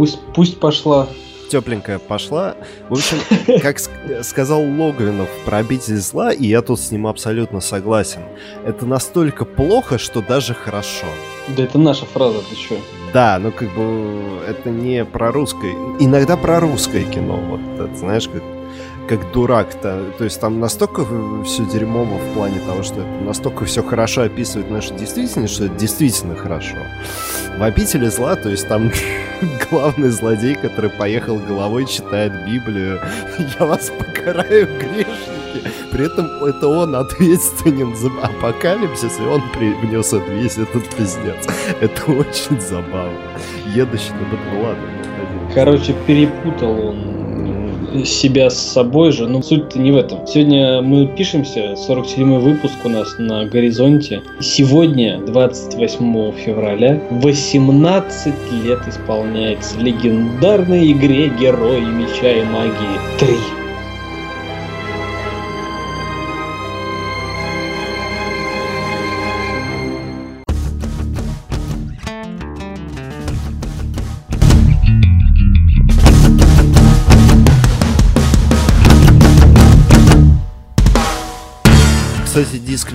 Пусть, пусть пошла тепленькая пошла. В общем, как сказал Логвинов про обитель зла, и я тут с ним абсолютно согласен, это настолько плохо, что даже хорошо. Да это наша фраза, ты что? Да, ну как бы это не про русское, иногда про русское кино, вот, это, знаешь, как как дурак-то. То есть там настолько все дерьмово в плане того, что это настолько все хорошо описывает нашу действительность, что это действительно хорошо. В «Обители зла», то есть там главный злодей, который поехал головой, читает Библию. Я вас покараю, грешники. При этом это он ответственен за апокалипсис, и он принес весь этот пиздец. Это очень забавно. Едущий, ну ладно. Короче, перепутал он себя с собой же, но суть-то не в этом. Сегодня мы пишемся, 47-й выпуск у нас на горизонте. Сегодня, 28 февраля, 18 лет исполняется легендарной игре Герои Меча и Магии 3.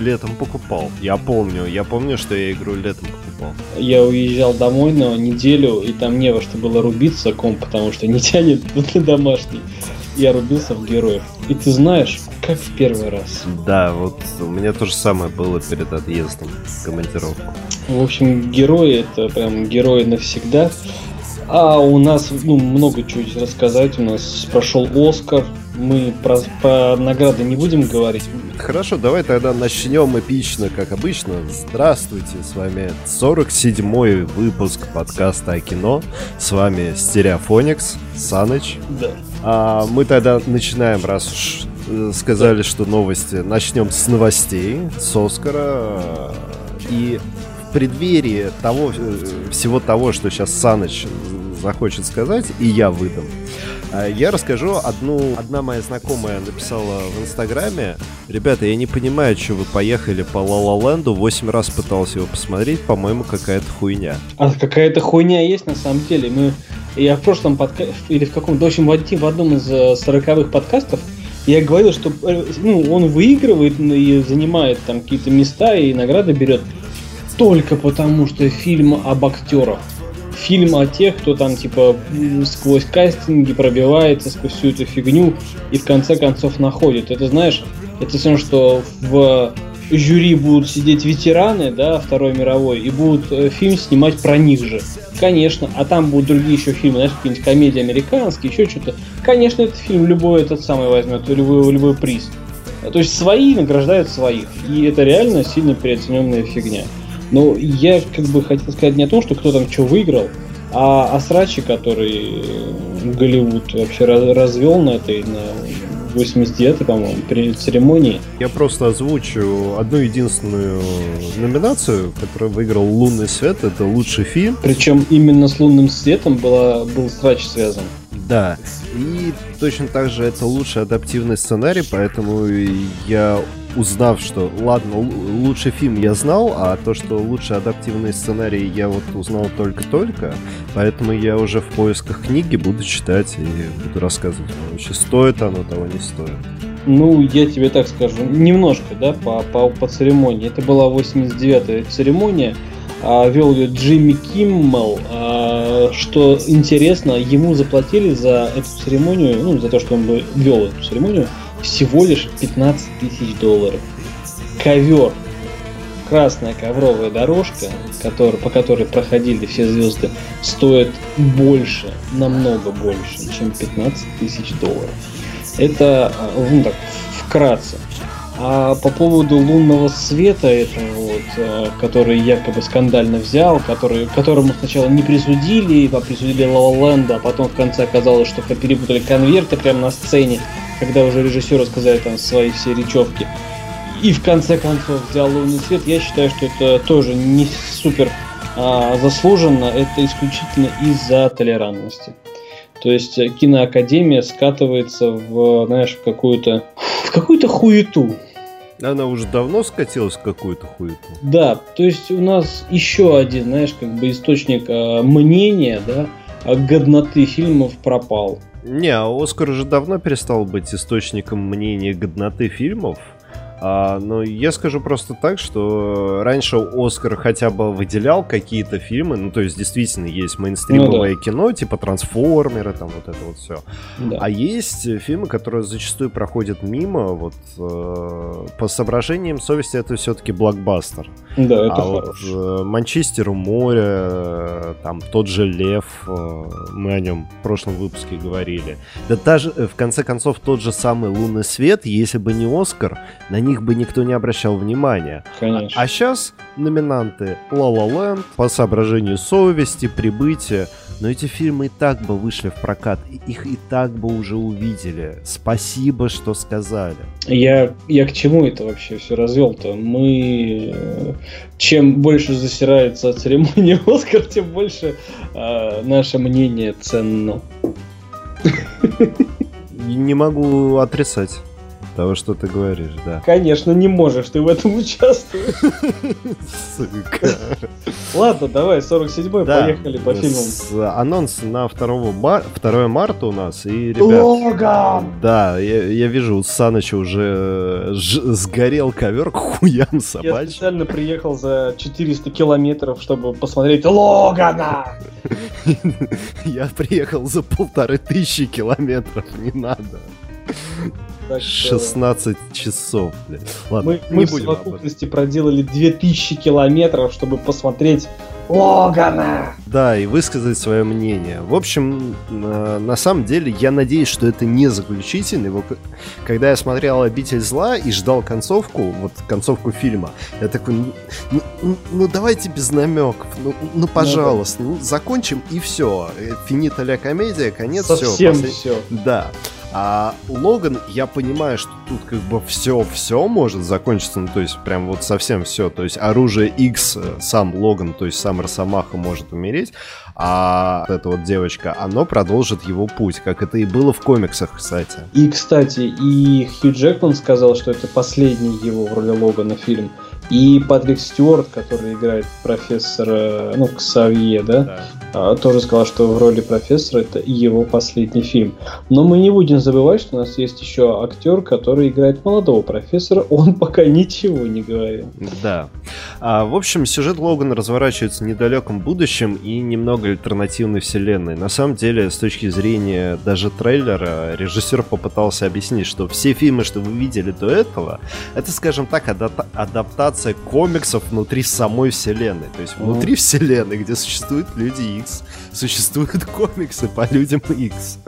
Летом покупал. Я помню, я помню, что я игру летом покупал. Я уезжал домой на неделю, и там не во что было рубиться комп, потому что не тянет на домашний. Я рубился в героев. И ты знаешь, как в первый раз. Да, вот у меня то же самое было перед отъездом в командировку. В общем, герои это прям герои навсегда. А у нас ну, много чего рассказать. У нас прошел Оскар. Мы про, про награды не будем говорить. Хорошо, давай тогда начнем эпично, как обычно. Здравствуйте, с вами 47-й выпуск подкаста о кино. С вами Стереофоникс, Саныч. Да. А, мы тогда начинаем, раз уж э, сказали, что новости. Начнем с новостей, с Оскара. И в преддверии того, э, всего того, что сейчас Саныч захочет сказать, и я выдам. А, я расскажу одну... Одна моя знакомая написала в Инстаграме. Ребята, я не понимаю, что вы поехали по Ла Ленду. Восемь раз пытался его посмотреть. По-моему, какая-то хуйня. А какая-то хуйня есть на самом деле. Мы... Я в прошлом подкасте... Или в каком-то... В общем, в одном из э, сороковых подкастов я говорил, что э, ну, он выигрывает и занимает там какие-то места и награды берет только потому, что фильм об актерах фильм о тех, кто там типа сквозь кастинги пробивается, сквозь всю эту фигню и в конце концов находит. Это знаешь, это все, что в жюри будут сидеть ветераны, да, Второй мировой, и будут э, фильм снимать про них же. Конечно, а там будут другие еще фильмы, знаешь, какие-нибудь комедии американские, еще что-то. Конечно, этот фильм любой этот самый возьмет, любой, любой приз. То есть свои награждают своих. И это реально сильно переоцененная фигня. Но я как бы хотел сказать не о том, что кто там что выиграл, а о сраче, который Голливуд вообще развел на этой, на 89-й, по-моему, при церемонии. Я просто озвучу одну единственную номинацию, которую выиграл «Лунный свет». Это лучший фильм. Причем именно с «Лунным светом» была, был срач связан. Да, и точно так же это лучший адаптивный сценарий, поэтому я узнав, что ладно, лучший фильм я знал, а то, что лучший адаптивный сценарий я вот узнал только-только, поэтому я уже в поисках книги буду читать и буду рассказывать, вообще стоит оно того, не стоит. Ну, я тебе так скажу, немножко, да, по, по, по церемонии. Это была 89-я церемония, а, вел ее Джимми Киммел. А, что интересно, ему заплатили за эту церемонию, ну, за то, что он вел эту церемонию, всего лишь 15 тысяч долларов. Ковер, красная ковровая дорожка, который, по которой проходили все звезды, стоит больше, намного больше, чем 15 тысяч долларов. Это, ну так, вкратце. А по поводу лунного света этого вот, э, который якобы скандально взял, который, которому сначала не присудили, а присудили Ла а потом в конце оказалось, что перепутали конверты прямо на сцене, когда уже режиссеры сказали там свои все речевки. И в конце концов взял лунный свет, я считаю, что это тоже не супер а, заслуженно, это исключительно из-за толерантности. То есть э, киноакадемия скатывается в, знаешь, в какую-то в какую-то хуету. Она уже давно скатилась в какую-то хуету. Да, то есть у нас еще один, знаешь, как бы источник э, мнения, да, годноты фильмов пропал. Не, а Оскар уже давно перестал быть источником мнения годноты фильмов. А, но я скажу просто так, что раньше Оскар хотя бы выделял какие-то фильмы, ну то есть действительно есть мейнстримовое ну, да. кино, типа Трансформеры, там вот это вот все. Да. А есть фильмы, которые зачастую проходят мимо, вот э, по соображениям совести это все-таки блокбастер. Да, это а хорош. вот э, Манчестер у моря, э, там тот же Лев, э, мы о нем в прошлом выпуске говорили. Да даже э, в конце концов тот же самый Лунный свет, если бы не Оскар, на них бы никто не обращал внимания. Конечно. А сейчас номинанты La La Land по соображению совести, прибытия. Но эти фильмы и так бы вышли в прокат, их и так бы уже увидели. Спасибо, что сказали. Я, я к чему это вообще все развел-то? Мы чем больше засирается церемония Оскар, тем больше э, наше мнение ценно. Не могу отрицать того, что ты говоришь, да. Конечно, не можешь, ты в этом участвуешь. Сука. Ладно, давай, 47-й, да. поехали по фильмам. Анонс на 2, мар... 2 марта у нас, и, ребят... Логан! Да, я, я вижу, у Саныча уже ж... сгорел ковер к хуям собачьим. Я специально приехал за 400 километров, чтобы посмотреть Логана! Я приехал за полторы тысячи километров, не надо. Так 16 часов, блядь. Ладно, мы, мы в совокупности проделали 2000 километров, чтобы посмотреть Логана! Да, и высказать свое мнение. В общем, на, на самом деле, я надеюсь, что это не заключительный. Когда я смотрел «Обитель зла» и ждал концовку, вот концовку фильма, я такой, ну, ну, ну, ну давайте без намеков, ну, ну пожалуйста, ну, закончим и все. Финита ля комедия, конец, Совсем все. Совсем все. Да. А Логан, я понимаю, что тут как бы все-все может закончиться, ну то есть прям вот совсем все. То есть оружие X, э, сам Логан, то есть сам Росомаха может умереть, а эта вот девочка, оно продолжит его путь, как это и было в комиксах, кстати. И, кстати, и Хью Джекман сказал, что это последний его в роли Логана фильм. И Патрик Стюарт, который играет профессора, ну, Ксавье, да, да. А, тоже сказал, что в роли профессора это его последний фильм. Но мы не будем забывать, что у нас есть еще актер, который играет молодого профессора. Он пока ничего не говорил. Да. А, в общем, сюжет Логана разворачивается в недалеком будущем и немного альтернативной вселенной. На самом деле, с точки зрения даже трейлера, режиссер попытался объяснить, что все фильмы, что вы видели до этого, это, скажем так, адаптация адаптация комиксов внутри самой вселенной. То есть внутри mm. вселенной, где существуют люди X, существуют комиксы по людям X,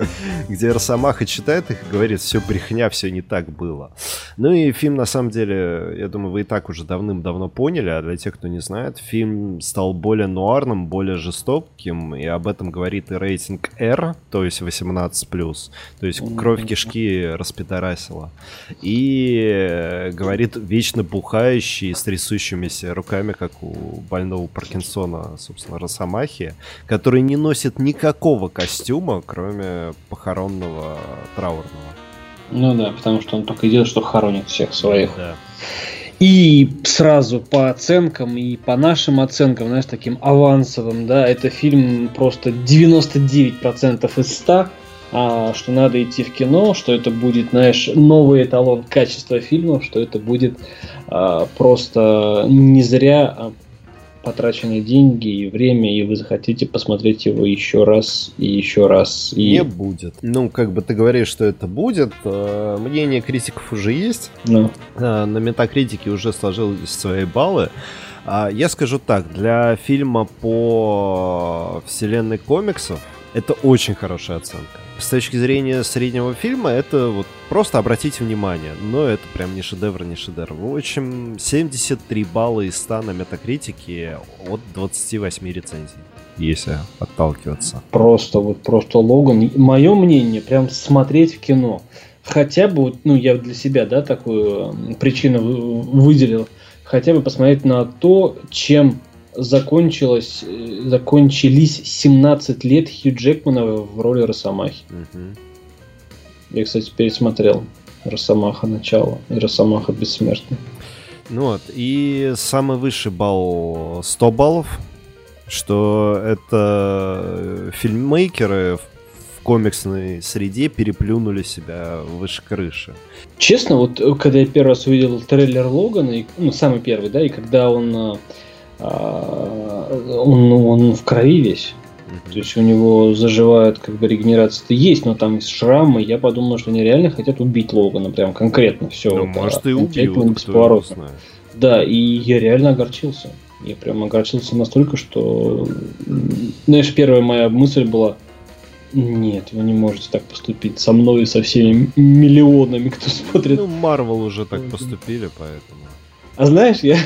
где Росомаха читает их и говорит, все брехня, все не так было. Ну и фильм, на самом деле, я думаю, вы и так уже давным-давно поняли, а для тех, кто не знает, фильм стал более нуарным, более жестоким, и об этом говорит и рейтинг R, то есть 18+, то есть кровь кишки распидорасила. И э, говорит вечно бухающий с трясущимися руками, как у больного Паркинсона, собственно, Росомахи, который не носит никакого костюма, кроме похоронного траурного. Ну да, потому что он только и делает, что хоронит всех своих. Да. И сразу по оценкам и по нашим оценкам, знаешь, таким авансовым, да, это фильм просто 99% из 100, а, что надо идти в кино, что это будет, знаешь, новый эталон качества фильмов, что это будет а, просто не зря а, потраченные деньги и время, и вы захотите посмотреть его еще раз и еще раз. И... Не будет. Ну, как бы ты говоришь, что это будет. Э, мнение критиков уже есть. No. Э, на метакритике уже сложились свои баллы. А, я скажу так, для фильма по вселенной комиксов это очень хорошая оценка. С точки зрения среднего фильма, это вот просто обратите внимание. Но это прям не шедевр, не шедевр. В общем, 73 балла из 100 на метакритике от 28 рецензий если отталкиваться. Просто вот просто Логан. Мое мнение, прям смотреть в кино. Хотя бы, ну, я для себя, да, такую причину выделил. Хотя бы посмотреть на то, чем закончилось, э, закончились 17 лет Хью Джекмана в роли Росомахи. Угу. Я, кстати, пересмотрел Росомаха начало и Росомаха бессмертный. Ну вот, и самый высший балл 100 баллов. что это фильммейкеры в комиксной среде переплюнули себя выше крыши. Честно, вот когда я первый раз увидел трейлер Логана, ну, самый первый, да, и когда он, он, он в крови весь, то есть у него заживает, как бы регенерация-то есть, но там шрамы. Я подумал, что они реально хотят убить Логана, прям конкретно все. Ну, это, может, и убьют, бесповоротно. Да, и я реально огорчился. Я прям огорчился настолько, что, знаешь, первая моя мысль была, нет, вы не можете так поступить со мной и со всеми миллионами, кто смотрит. Ну, Марвел уже так поступили, поэтому. А знаешь, я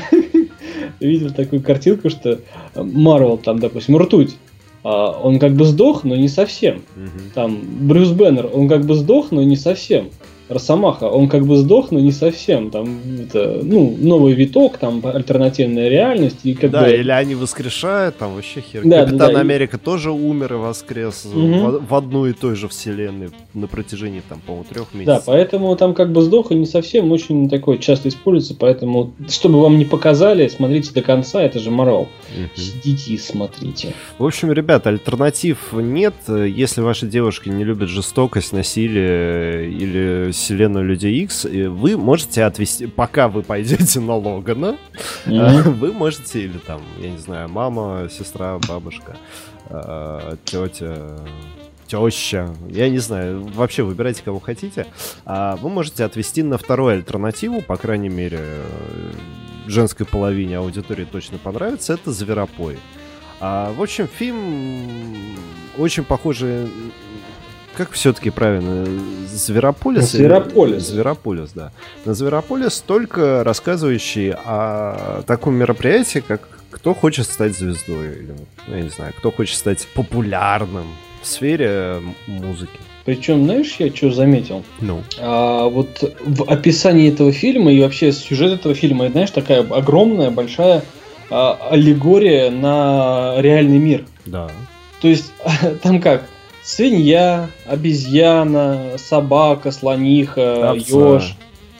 видел такую картинку, что Марвел там, допустим, ртуть а, он как бы сдох, но не совсем. Угу. Там Брюс Беннер, он как бы сдох, но не совсем. Росомаха, он как бы сдох, но не совсем. Там это, ну, новый виток, там альтернативная реальность. И как да, бы... или они воскрешают, там вообще хер. Да, Капитан да, да, Америка и... тоже умер и воскрес угу. в, в одну и той же вселенной на протяжении, там, по-моему, трех месяцев. Да, поэтому там как бы сдох и не совсем очень такой часто используется, поэтому, чтобы вам не показали, смотрите до конца, это же Марвел. Угу. Сидите и смотрите. В общем, ребята, альтернатив нет. Если ваши девушки не любят жестокость, насилие или вселенную Людей X, вы можете отвести, пока вы пойдете на Логана, mm-hmm. вы можете, или там, я не знаю, мама, сестра, бабушка, э, тетя, теща, я не знаю, вообще выбирайте, кого хотите, а вы можете отвести на вторую альтернативу, по крайней мере, женской половине аудитории точно понравится, это «Зверопой». А, в общем, фильм очень похожий как все-таки правильно? Зверополис? Зверополис. Зверополис, да. На Зверополис только рассказывающий о таком мероприятии, как кто хочет стать звездой, или, ну, я не знаю, кто хочет стать популярным в сфере музыки. Причем, знаешь, я что заметил? Ну. А, вот в описании этого фильма и вообще сюжет этого фильма, знаешь, такая огромная, большая а, аллегория на реальный мир. Да. То есть, там как? Свинья, обезьяна, собака, слониха, еж.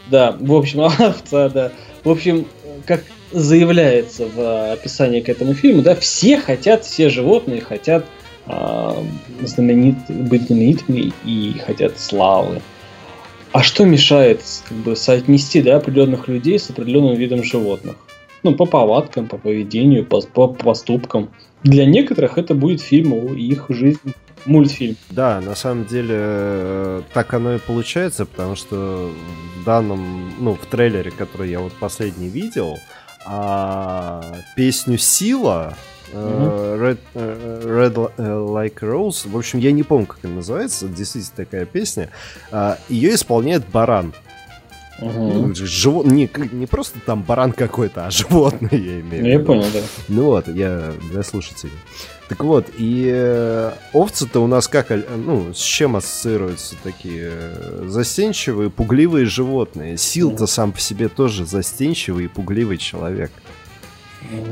Да, в общем, овца, да. В общем, как заявляется в описании к этому фильму, да, все хотят, все животные хотят а, знаменит, быть знаменитыми и хотят славы. А что мешает как бы соотнести да, определенных людей с определенным видом животных? Ну, по повадкам, по поведению, по, по поступкам. Для некоторых это будет фильм о их жизни мультфильм. Да, на самом деле э, так оно и получается, потому что в данном, ну, в трейлере, который я вот последний видел, а, песню «Сила» Uh-huh. Red, Red Like Rose. В общем, я не помню, как она называется. Действительно такая песня. А, Ее исполняет баран. Угу. Живот... не, не просто там баран какой-то, а животное я имею. Я понял, да. Ну вот, я для слушателей. Так вот, и э, овцы-то у нас как, э, ну, с чем ассоциируются такие э, застенчивые, пугливые животные? Сил-то сам по себе тоже застенчивый и пугливый человек.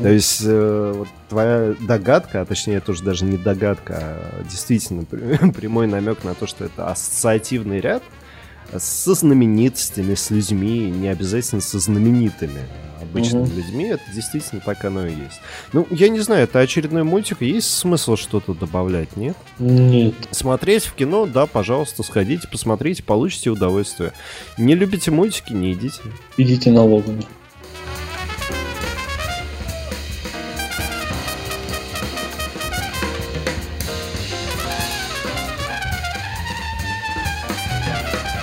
То есть э, вот твоя догадка, а точнее это уже даже не догадка, а действительно прямой намек на то, что это ассоциативный ряд – со знаменитостями, с людьми, не обязательно со знаменитыми обычными угу. людьми, это действительно так оно и есть. Ну, я не знаю, это очередной мультик, есть смысл что-то добавлять, нет? Нет. Смотреть в кино, да, пожалуйста, сходите, посмотрите, получите удовольствие. Не любите мультики, не идите. Идите налогами.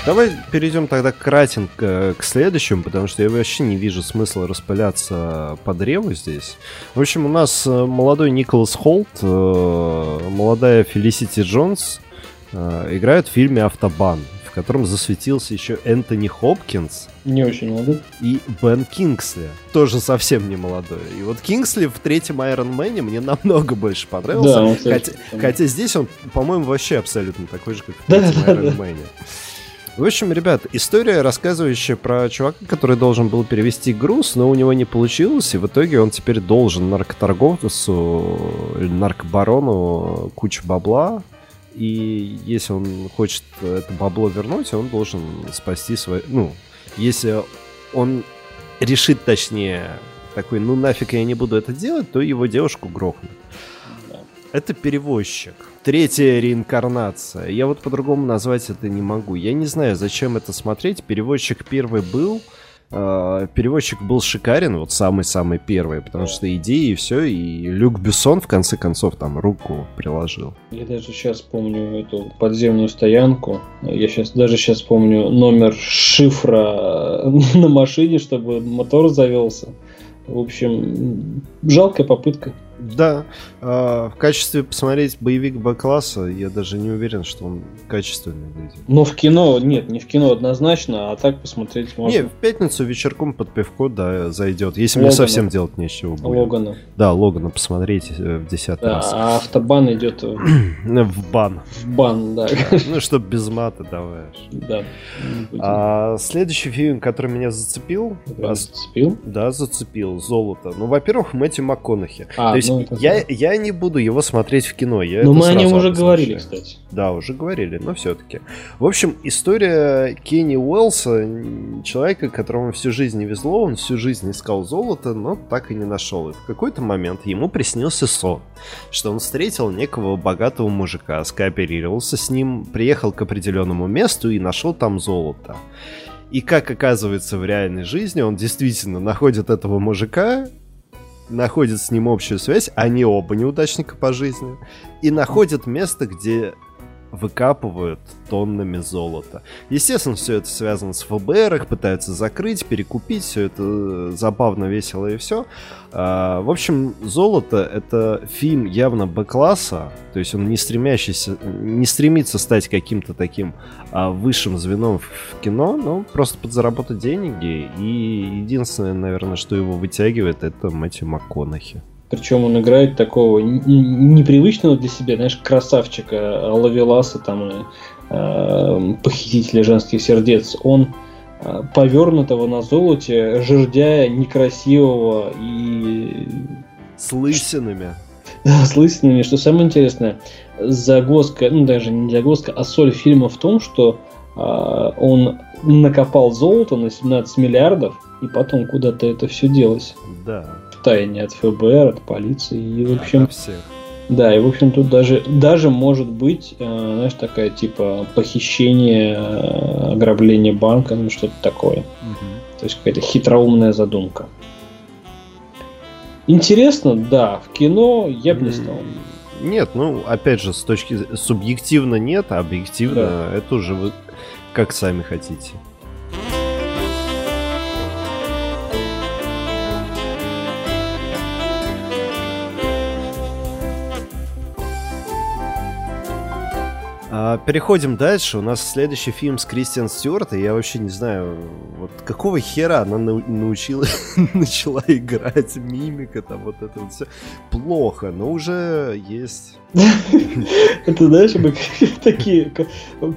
Давай перейдем тогда кратенько э, к следующему, потому что я вообще не вижу смысла распыляться по древу здесь. В общем, у нас э, молодой Николас Холт, э, молодая Фелисити Джонс играют в фильме «Автобан», в котором засветился еще Энтони Хопкинс. Не очень молодой. И Бен Кингсли, тоже совсем не молодой. И вот Кингсли в третьем Iron Man мне намного больше понравился. Да, он, хотя, хотя здесь он, по-моему, вообще абсолютно такой же, как в третьем да, Iron Man. Да. В общем, ребят, история, рассказывающая про чувака, который должен был перевести груз, но у него не получилось, и в итоге он теперь должен наркоторговцу или наркобарону кучу бабла, и если он хочет это бабло вернуть, он должен спасти свой... Ну, если он решит, точнее, такой, ну нафиг я не буду это делать, то его девушку грохнут. Это перевозчик. Третья реинкарнация. Я вот по-другому назвать это не могу. Я не знаю, зачем это смотреть. Перевозчик первый был. Э, переводчик был шикарен, вот самый-самый первый, потому что идеи и все, и Люк Бессон в конце концов там руку приложил. Я даже сейчас помню эту подземную стоянку. Я сейчас даже сейчас помню номер шифра на машине, чтобы мотор завелся. В общем, жалкая попытка. Да, э, в качестве посмотреть боевик Б-класса, я даже не уверен, что он качественный выйдет. Но в кино, нет, не в кино однозначно, а так посмотреть можно. Не, в пятницу вечерком под пивко, да, зайдет, если Логана. мне совсем делать нечего будет. Логана. Да, Логана посмотреть э, в десятый да, раз. А автобан идет... в бан. В бан, да. Ну, чтоб без мата давай. Да. А, следующий фильм, который меня зацепил... Зацепил? Да, зацепил. Золото. Ну, во-первых, Мэтью МакКонахи. А, ну, я, я не буду его смотреть в кино. Я но мы о нем уже говорили, кстати. Да, уже говорили, но все-таки. В общем, история Кенни Уэллса, человека, которому всю жизнь не везло, он всю жизнь искал золото, но так и не нашел. И в какой-то момент ему приснился сон, что он встретил некого богатого мужика, скооперировался с ним, приехал к определенному месту и нашел там золото. И как оказывается в реальной жизни, он действительно находит этого мужика, находит с ним общую связь, они оба неудачника по жизни, и находят место, где выкапывают тоннами золота. Естественно, все это связано с ФБР, их пытаются закрыть, перекупить, все это забавно, весело и все. А, в общем, «Золото» — это фильм явно Б-класса, то есть он не стремящийся, не стремится стать каким-то таким а, высшим звеном в кино, но просто подзаработать деньги, и единственное, наверное, что его вытягивает, это Мэтью МакКонахи. Причем он играет такого непривычного для себя, знаешь, красавчика, лавеласа, там, э, похитителя женских сердец. Он э, повернутого на золоте, жердяя, некрасивого и... С лысинами. Да, с лысинами. Что самое интересное, загвоздка, ну даже не загвоздка, а соль фильма в том, что э, он накопал золото на 17 миллиардов, и потом куда-то это все делось. Да тайне от ФБР, от полиции. И, в общем, да, и в общем тут даже, даже может быть, э, знаешь, такая типа похищение, э, ограбление банка, ну что-то такое. Угу. То есть какая-то хитроумная задумка. Интересно, да, в кино я бы не стал. Нет, ну, опять же, с точки субъективно нет, а объективно да. это уже вы как сами хотите. Переходим дальше. У нас следующий фильм с Кристиан Стюарт, и я вообще не знаю, вот какого хера она научила, начала играть, мимика, там вот это вот все. Плохо, но уже есть. Это, знаешь, мы такие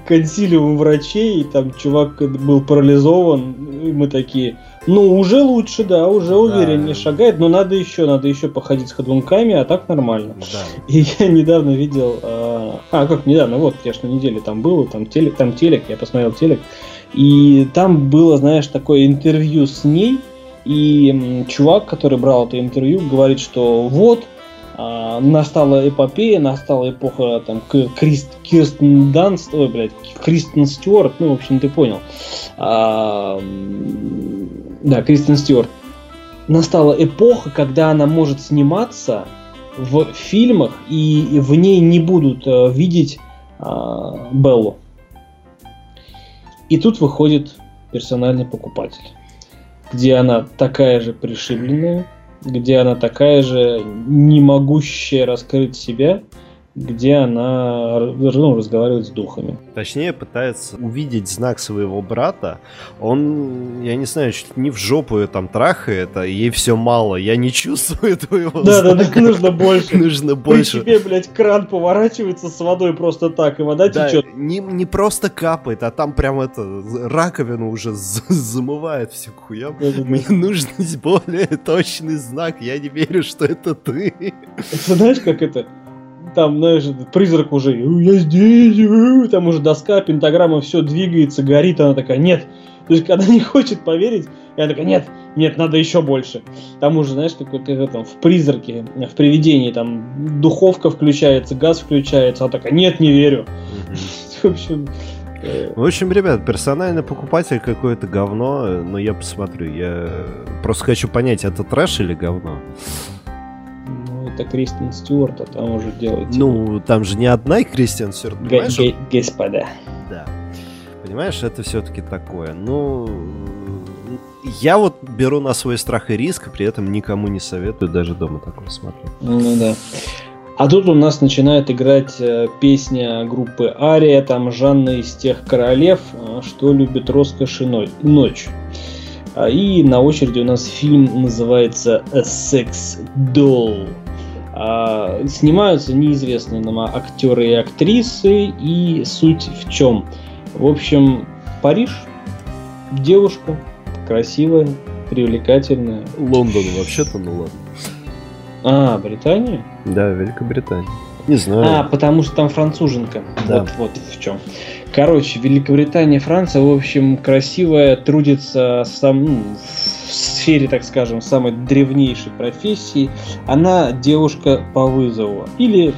консилиум врачей, и там чувак был парализован, и мы такие, ну, уже лучше, да, уже увереннее да. шагает, но надо еще, надо еще походить с ходунками, а так нормально. Да. И я недавно видел, а, а как недавно, вот, я ж на неделе там был, там телек, там телек, я посмотрел телек, и там было, знаешь, такое интервью с ней, и чувак, который брал это интервью, говорит, что вот, а, настала эпопея, настала эпоха там Крист, Кирстен Данст, ой, блядь, Кристен Стюарт, ну, в общем, ты понял. А, да, Кристен Стюарт. Настала эпоха, когда она может сниматься в фильмах, и в ней не будут э, видеть э, Беллу. И тут выходит персональный покупатель, где она такая же пришибленная, где она такая же не могущая раскрыть себя, где она ну, разговаривает с духами. Точнее, пытается увидеть знак своего брата. Он, я не знаю, чуть не в жопу ее там трахает, а ей все мало. Я не чувствую твоего Да, знака. да, да, нужно больше. нужно больше. При тебе, блядь, кран поворачивается с водой просто так, и вода да, течет. Не, не просто капает, а там прям это, раковину уже замывает всю хуя. Да, да, Мне да. нужен более точный знак. Я не верю, что это ты. Это знаешь, как это? Там, знаешь, призрак уже, я здесь, там уже доска, пентаграмма, все двигается, горит, она такая, нет, То есть, когда не хочет поверить, я такая, нет, нет, надо еще больше. Там уже, знаешь, как вот там в призраке, в привидении, там духовка включается, газ включается, а такая, нет, не верю. В общем, э, в общем, ребят, персональный покупатель какое-то говно, но я посмотрю. Я просто хочу понять, это трэш или говно? Ну, это Кристин Стюарт, а там уже делать. Ну, там же не одна Кристин Стюарт, понимаешь? Господа. Да. Понимаешь, это все-таки такое. Ну, я вот беру на свой страх и риск, при этом никому не советую даже дома такое смотреть. Ну да. А тут у нас начинает играть э, песня группы Ария, там Жанна из тех королев, э, что любит роскошь и ночь. А, и на очереди у нас фильм называется A Sex Doll. А, снимаются неизвестные нам актеры и актрисы, и суть в чем? В общем, Париж, девушка, красивая, привлекательная. Лондон вообще-то, ну ладно. А, Британия? Да, Великобритания. Не знаю. А, потому что там француженка. Да. Вот, вот в чем. Короче, Великобритания, Франция, в общем, красивая, трудится сам, ну, в сфере, так скажем, самой древнейшей профессии. Она девушка по вызову. Или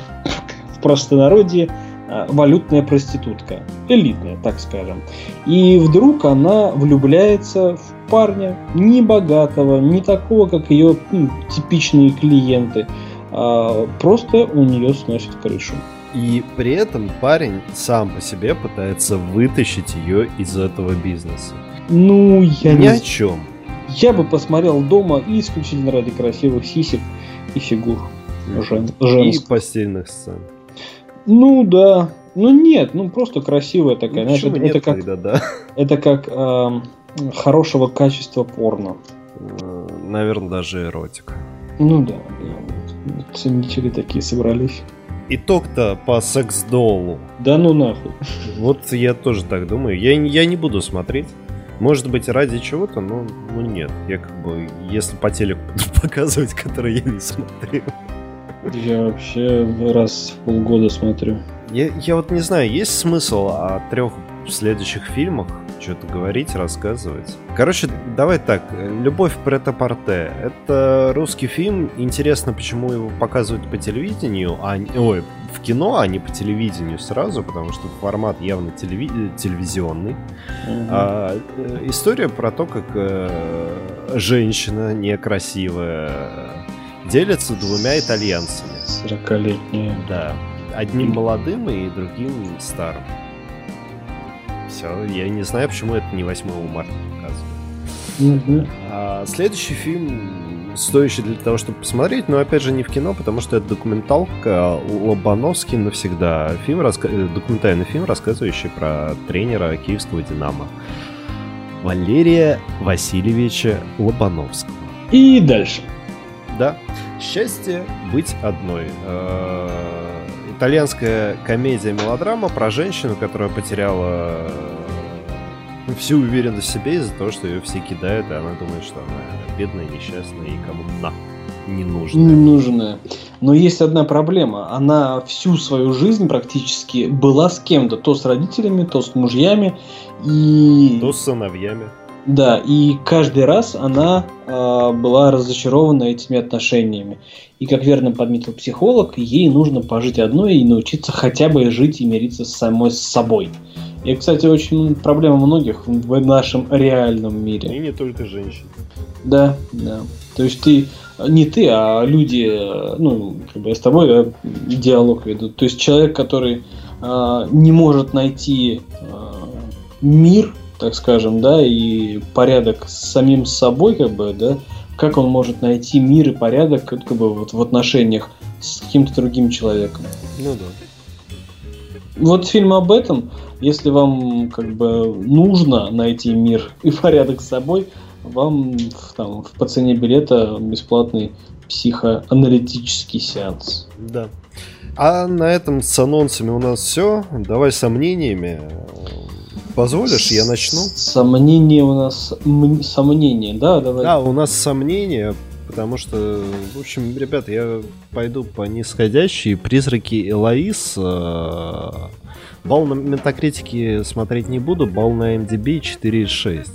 в простонародье а, валютная проститутка. Элитная, так скажем. И вдруг она влюбляется в парня, не богатого, не такого, как ее ну, типичные клиенты. А просто у нее сносит крышу. И при этом парень сам по себе пытается вытащить ее из этого бизнеса. Ну, я Ни не... о чем. Я бы посмотрел дома и исключительно ради красивых сисек и фигур жен... женских. И постельных сцен. Ну да. Ну нет, ну просто красивая такая. Ну, знаешь, это, это как, тогда, да? это как э, хорошего качества порно. Наверное, даже эротика. Ну да, да. Ценители такие собрались. Итог-то по секс-долу. Да ну нахуй. Вот я тоже так думаю. Я, я не буду смотреть. Может быть, ради чего-то, но ну, нет. Я как бы, если по телеку показывать, который я не смотрел. Я вообще раз в полгода смотрю. Я, я вот не знаю, есть смысл о трех следующих фильмах что-то говорить, рассказывать. Короче, давай так. «Любовь прет-а-порте» — это русский фильм. Интересно, почему его показывают по телевидению, а... Ой, в кино, а не по телевидению сразу, потому что формат явно телеви... телевизионный. Mm-hmm. А, э, история про то, как э, женщина некрасивая делятся двумя итальянцами. 40-летние. Да. Одним молодым и другим старым. Все, я не знаю, почему это не 8 марта показывают. Угу. А следующий фильм стоящий для того, чтобы посмотреть, но опять же не в кино, потому что это документалка Лобановский навсегда. Фильм, раска... Э, документальный фильм, рассказывающий про тренера киевского «Динамо». Валерия Васильевича Лобановского. И дальше. Да. Счастье быть одной. Э, итальянская комедия-мелодрама про женщину, которая потеряла э, всю уверенность в себе из-за того, что ее все кидают, и она думает, что она бедная, несчастная и кому на не нужная. Не нужная. Но есть одна проблема. Она всю свою жизнь практически была с кем-то. То с родителями, то с мужьями. И... То с сыновьями. Да, и каждый раз она э, была разочарована этими отношениями. И как верно подметил психолог, ей нужно пожить одной и научиться хотя бы жить и мириться с самой с собой. И, кстати, очень проблема многих в нашем реальном мире. И не только женщин. Да, да. То есть ты не ты, а люди, ну, как бы я с тобой да, диалог веду. То есть человек, который э, не может найти э, мир так скажем, да, и порядок с самим собой, как бы, да, как он может найти мир и порядок, как бы, вот в отношениях с каким-то другим человеком. Ну да. Вот фильм об этом. Если вам как бы нужно найти мир и порядок с собой, вам там, по цене билета бесплатный психоаналитический сеанс. Да. А на этом с анонсами у нас все. Давай сомнениями. Позволишь, я начну? Сомнения у нас... Сомнения, да, давай. Да, у нас сомнения, потому что, в общем, ребят, я пойду по нисходящей. Призраки Элоиз. Э, Балл на метакритике смотреть не буду, балл на MDB 4,6.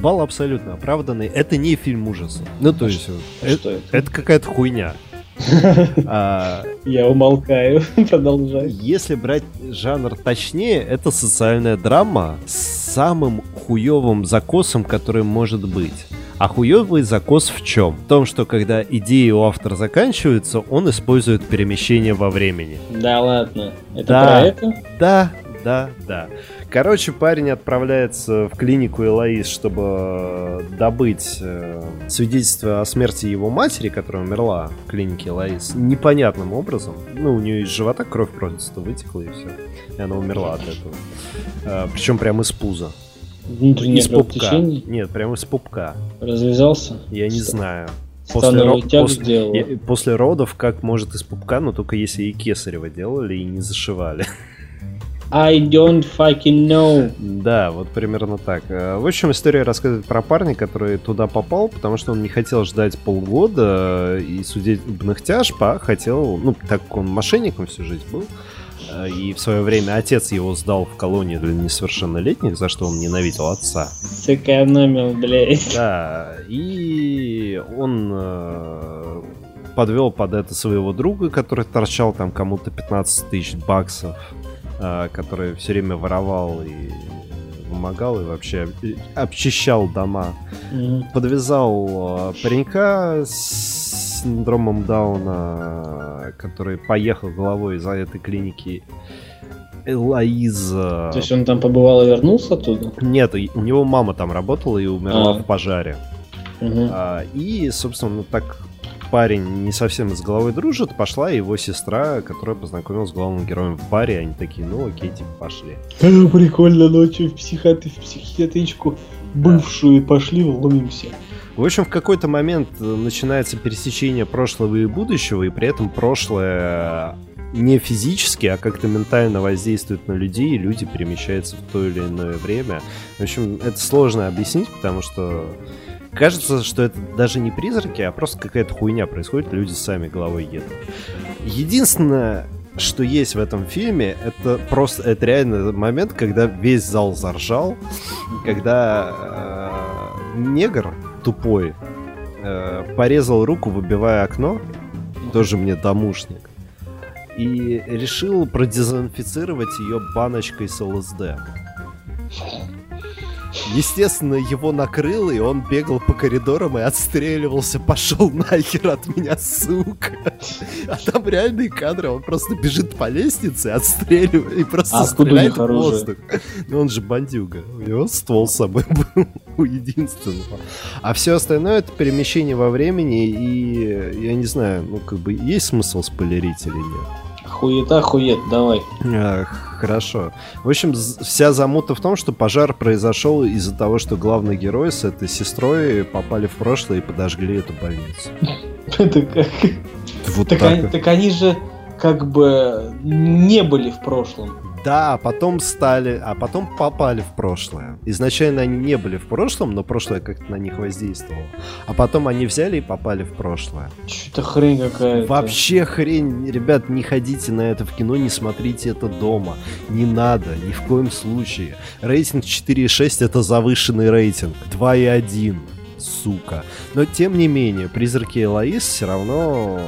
Балл абсолютно оправданный. Это не фильм ужасов. Ну, то есть, Что это, это? это какая-то хуйня. А, Я умолкаю, продолжай. если брать жанр точнее, это социальная драма с самым хуевым закосом, который может быть. А хуевый закос в чем? В том, что когда идеи у автора заканчиваются, он использует перемещение во времени. Да ладно. Это Да. про это? Да, да, да. Короче, парень отправляется в клинику Элоиз, чтобы добыть э, свидетельство о смерти его матери, которая умерла в клинике Элоиз, непонятным образом. Ну, у нее из живота кровь просто вытекла и все. И она умерла от этого. причем прямо из пуза. Внутреннее из пупка. Нет, прямо из пупка. Развязался? Я не Что? знаю. Становый ро- после- после родов как может из пупка, но только если и кесарево делали и не зашивали. I don't fucking know. Да, вот примерно так. Э, В общем, история рассказывает про парня, который туда попал, потому что он не хотел ждать полгода и судебных тяжб, а хотел, ну, так как он мошенником всю жизнь был, э, и в свое время отец его сдал в колонию для несовершеннолетних, за что он ненавидел отца. Сэкономил, блядь. Да, и он э, подвел под это своего друга, который торчал там кому-то 15 тысяч баксов, э, который все время воровал и вымогал и вообще об- обчищал дома. Мгм. Подвязал э, паренька с синдромом Дауна, который поехал головой из-за этой клиники Элоиза. То есть он там побывал и вернулся оттуда? Нет, у него мама там работала и умерла А. в пожаре. Мгм. А, и, собственно, так парень не совсем с головой дружит, пошла его сестра, которая познакомилась с главным героем в баре. Они такие, ну окей, типа, пошли. Ну, прикольно, ночью в, психиатри- в психиатричку бывшую пошли, вломимся. В общем, в какой-то момент э, начинается пересечение прошлого и будущего, и при этом прошлое не физически, а как-то ментально воздействует на людей, и люди перемещаются в то или иное время. В общем, это сложно объяснить, потому что кажется, что это даже не призраки, а просто какая-то хуйня происходит, люди сами головой едут. Единственное, что есть в этом фильме, это просто, это реально момент, когда весь зал заржал, когда э, негр тупой э, порезал руку, выбивая окно, тоже мне домушник, и решил продезинфицировать ее баночкой с ЛСД. Естественно, его накрыло, и он бегал по коридорам и отстреливался. Пошел нахер от меня, сука. А там реальные кадры. Он просто бежит по лестнице, отстреливает и просто А стреляет в воздух. Ну он же бандюга. У него ствол с собой был у единственного. А все остальное это перемещение во времени, и я не знаю, ну как бы есть смысл спойлерить или нет. Хуета, хует, давай. А, Хорошо. В общем, вся замута в том, что пожар произошел из-за того, что главный герой с этой сестрой попали в прошлое и подожгли эту больницу. Это как... Вот Так, так. они, так они же как бы не были в прошлом. Да, а потом стали, а потом попали в прошлое. Изначально они не были в прошлом, но прошлое как-то на них воздействовало. А потом они взяли и попали в прошлое. Что-то хрень какая-то. Вообще хрень, ребят, не ходите на это в кино, не смотрите это дома. Не надо, ни в коем случае. Рейтинг 4,6 это завышенный рейтинг. 2,1. Сука. Но тем не менее, призраки Элоиз все равно,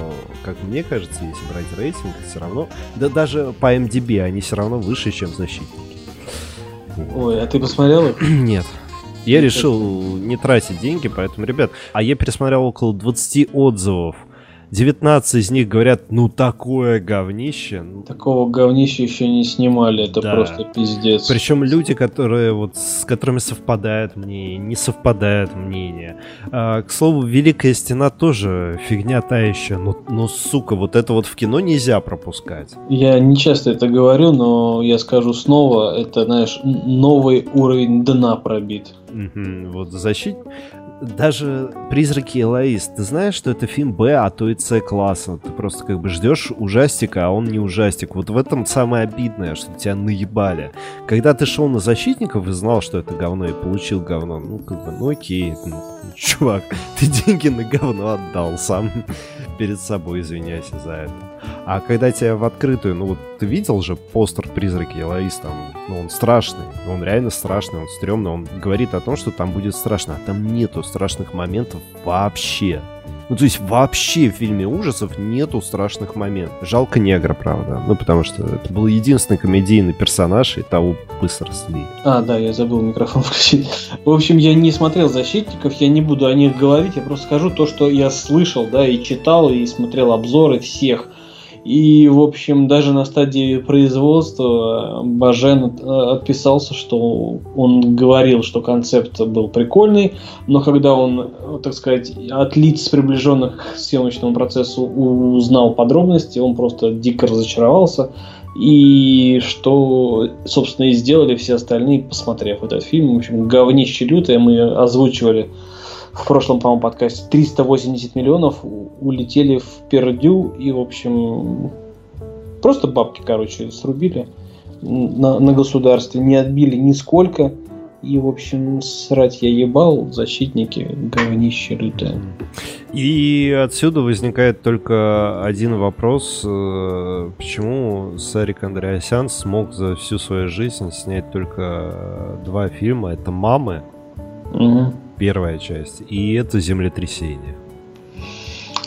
как мне кажется, если брать рейтинг, все равно. Да даже по MDB они все равно выше, чем защитники. Ой, а ты посмотрел их? Нет. Я решил не тратить деньги, поэтому, ребят, а я пересмотрел около 20 отзывов. 19 из них говорят, ну такое говнище. Ну, Такого говнища еще не снимали, это Да. просто пиздец. Причем люди, которые вот с которыми совпадает мнение, не совпадает мнение. А, к слову, Великая Стена тоже фигня та еще. Но, но, сука, вот это вот в кино нельзя пропускать. Я не часто это говорю, но я скажу снова, это, знаешь, новый уровень дна пробит. Мгм, Вот защит... Даже «Призраки Элоиз», ты знаешь, что это фильм Б, а то и С класса. Ты просто как бы ждешь ужастика, а он не ужастик. Вот в этом самое обидное, что тебя наебали. Когда ты шел на «Защитников» и знал, что это говно, и получил говно, ну как бы, ну окей, ну, чувак, ты деньги на говно отдал сам перед собой, извиняйся за это. А когда тебя в открытую, ну вот ты видел же постер «Призраки Элоиз», там, ну он страшный, он реально страшный, он стрёмный, он говорит о том, что там будет страшно, а там нету страшных моментов вообще. Ну, то есть вообще в фильме ужасов нету страшных моментов. Жалко негра, правда. Ну, потому что это был единственный комедийный персонаж, и того быстро слили. А, да, я забыл микрофон включить. В общем, я не смотрел «Защитников», я не буду о них говорить, я просто скажу то, что я слышал, да, и читал, и смотрел обзоры всех и, в общем, даже на стадии производства Бажен отписался, что он говорил, что концепт был прикольный, но когда он, так сказать, от лиц, приближенных к съемочному процессу, узнал подробности, он просто дико разочаровался. И что, собственно, и сделали все остальные, посмотрев этот фильм. В общем, говнище лютое мы озвучивали в прошлом, по-моему, подкасте 380 миллионов улетели в пердю и, в общем, просто бабки, короче, срубили на, на государстве, не отбили нисколько. И, в общем, срать я ебал, защитники, говнище лютое. И отсюда возникает только один вопрос. Э, почему Сарик Андреасян смог за всю свою жизнь снять только два фильма? Это «Мамы», угу первая часть, и это землетрясение.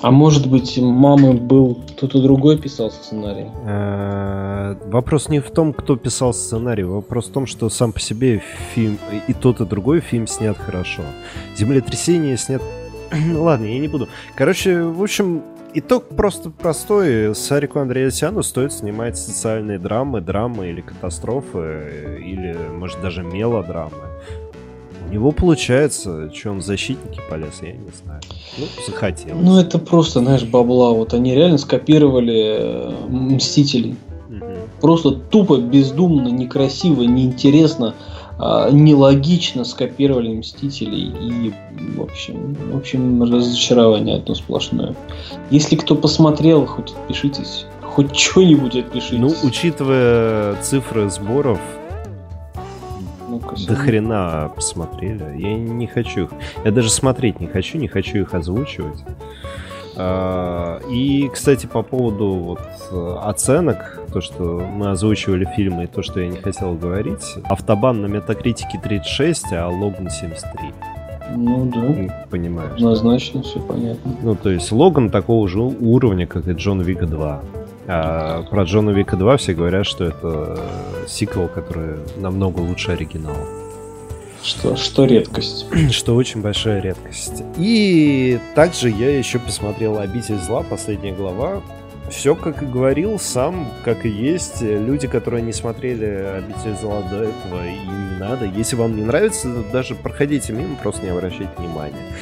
А может быть, мамы был кто-то другой писал сценарий? Э, вопрос не в том, кто писал сценарий, вопрос в том, что сам по себе фильм и тот, и другой фильм снят хорошо. Землетрясение снят... Ну ладно, я не буду. Короче, в общем, итог просто простой. Сарику Андреасяну стоит снимать социальные драмы, драмы или катастрофы, или, может, даже мелодрамы. У него получается, в защитники полез, я не знаю. Ну, захотел. Ну, это просто, знаешь, бабла. Вот они реально скопировали э, Мстителей. Угу. Просто тупо, бездумно, некрасиво, неинтересно, а, нелогично скопировали Мстителей. И, в общем, в общем, разочарование одно сплошное. Если кто посмотрел, хоть отпишитесь. Хоть что-нибудь отпишитесь. Ну, учитывая цифры сборов, до хрена посмотрели. Я не хочу их. Я даже смотреть не хочу, не хочу их озвучивать. А, и, кстати, по поводу вот оценок, то, что мы озвучивали фильмы и то, что я не хотел говорить. Автобан на метакритике 36, а Логан 73. Ну да. Понимаешь. Однозначно, все понятно. Ну, то есть Логан такого же уровня, как и Джон Вика 2. А про Джона Вика 2 все говорят, что это сиквел, который намного лучше оригинала. Что, что редкость. Что очень большая редкость. И также я еще посмотрел «Обитель зла», последняя глава. Все, как и говорил, сам, как и есть. Люди, которые не смотрели «Обитель зла» до этого, им не надо. Если вам не нравится, даже проходите мимо, просто не обращайте внимания.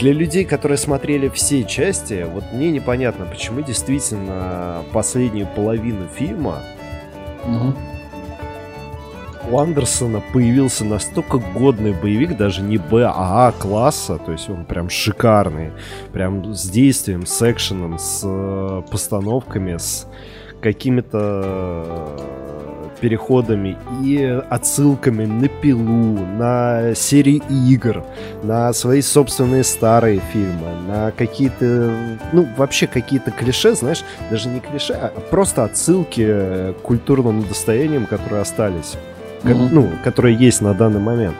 Для людей, которые смотрели все части, вот мне непонятно, почему действительно последнюю половину фильма угу. у Андерсона появился настолько годный боевик, даже не Б, а А класса, то есть он прям шикарный, прям с действием, с экшеном, с э, постановками, с какими-то переходами и отсылками на пилу, на серии игр, на свои собственные старые фильмы, на какие-то, ну, вообще какие-то клише, знаешь, даже не клише, а просто отсылки к культурным достояниям, которые остались, mm-hmm. ну, которые есть на данный момент.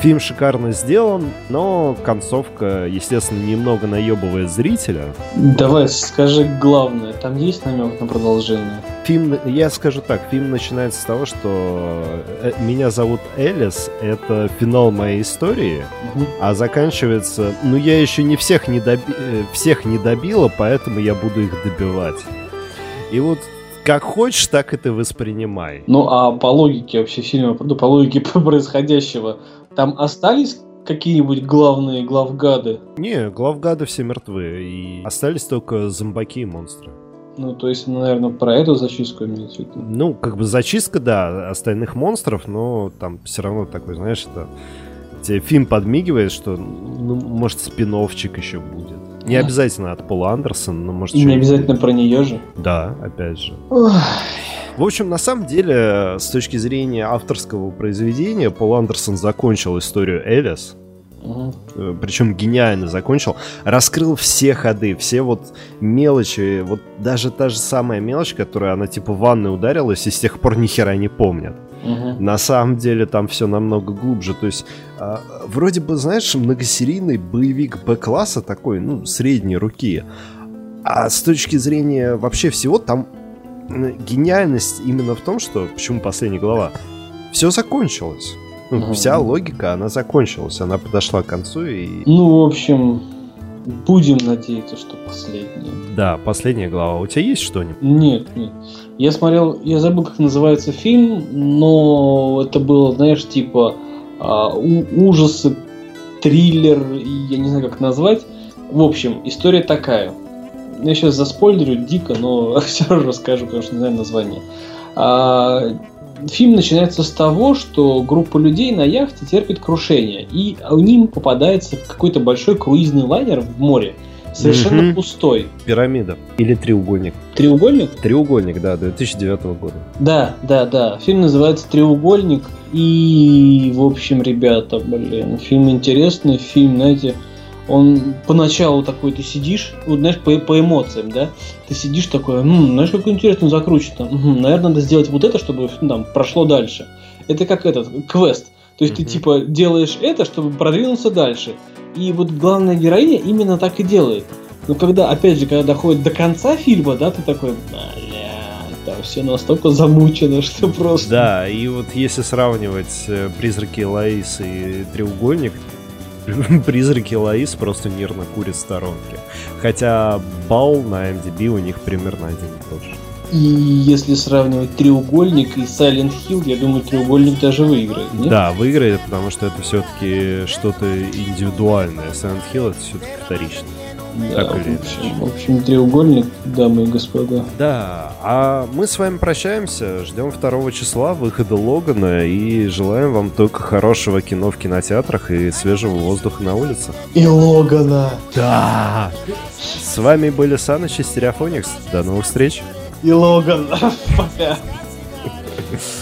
Фильм шикарно сделан, но концовка, естественно, немного наебывает зрителя. Давай, скажи главное, там есть намек на продолжение? Фильм, я скажу так, фильм начинается с того, что э, меня зовут Элис, это финал моей истории, угу. а заканчивается, ну я еще не всех не, доби... Э, всех не добила, поэтому я буду их добивать. И вот как хочешь, так и ты воспринимай. Ну, а по логике вообще фильма, ну, по логике происходящего, там остались какие-нибудь главные главгады? Не, главгады все мертвы, и остались только зомбаки и монстры. Ну, то есть, наверное, про эту зачистку имеется в виду? Ну, как бы зачистка, да, остальных монстров, но там все равно такой, знаешь, это... Тебе фильм подмигивает, что, ну, может, спиновчик еще будет. Не а. обязательно от Пола Андерсона, но может... Не обязательно про нее же? Да, опять же. Ох. В общем, на самом деле, с точки зрения авторского произведения, Пол Андерсон закончил историю Элис. Угу. Причем гениально закончил. Раскрыл все ходы, все вот мелочи. Вот даже та же самая мелочь, которая она типа в ванной ударилась и с тех пор ни хера не помнят. Угу. На самом деле там все намного глубже. То есть, э, вроде бы, знаешь, многосерийный боевик Б-класса такой, ну, средней руки. А с точки зрения вообще всего, там гениальность именно в том, что... Почему последняя глава? Все закончилось. Ну, угу. Вся логика, она закончилась. Она подошла к концу и... Ну, в общем, будем надеяться, что последняя. Да, последняя глава. У тебя есть что-нибудь? Нет, нет. Я смотрел, я забыл, как называется фильм, но это было, знаешь, типа а, ужасы, триллер, я не знаю, как назвать. В общем, история такая. Я сейчас заспойлерю дико, но все равно расскажу, потому что не знаю название. А, фильм начинается с того, что группа людей на яхте терпит крушение, и ним попадается какой-то большой круизный лайнер в море, совершенно угу. пустой. Пирамида. Или треугольник. Треугольник? Треугольник, да, 2009 года. Да, да, да. Фильм называется «Треугольник». И, в общем, ребята, блин, фильм интересный, фильм, знаете, он поначалу такой, ты сидишь, вот, знаешь, по, по эмоциям, да, ты сидишь такой, ну, знаешь, как интересно закручено, угу, наверное, надо сделать вот это, чтобы ну, там прошло дальше. Это как этот квест. То есть mm-hmm. ты типа делаешь это, чтобы продвинуться дальше. И вот главная героиня именно так и делает. Но когда, опять же, когда доходит до конца фильма, да, ты такой, там все настолько замучено, что просто... Да, и вот если сравнивать э, «Призраки Лаис» и «Треугольник», «Призраки Лаис» просто мирно курит сторонки. Хотя балл на MDB у них примерно один и тот же. И если сравнивать треугольник и Silent Hill, я думаю, треугольник даже выиграет. Нет? Да, выиграет, потому что это все-таки что-то индивидуальное. Silent Hill это все-таки вторично. Да, так в, общем, в общем, треугольник, дамы и господа. Да, а мы с вами прощаемся, ждем 2 числа выхода Логана и желаем вам только хорошего кино в кинотеатрах и свежего воздуха на улицах. И Логана! Да! С вами были Саныч и Стереофоникс. До новых встреч! и Логан. Пока.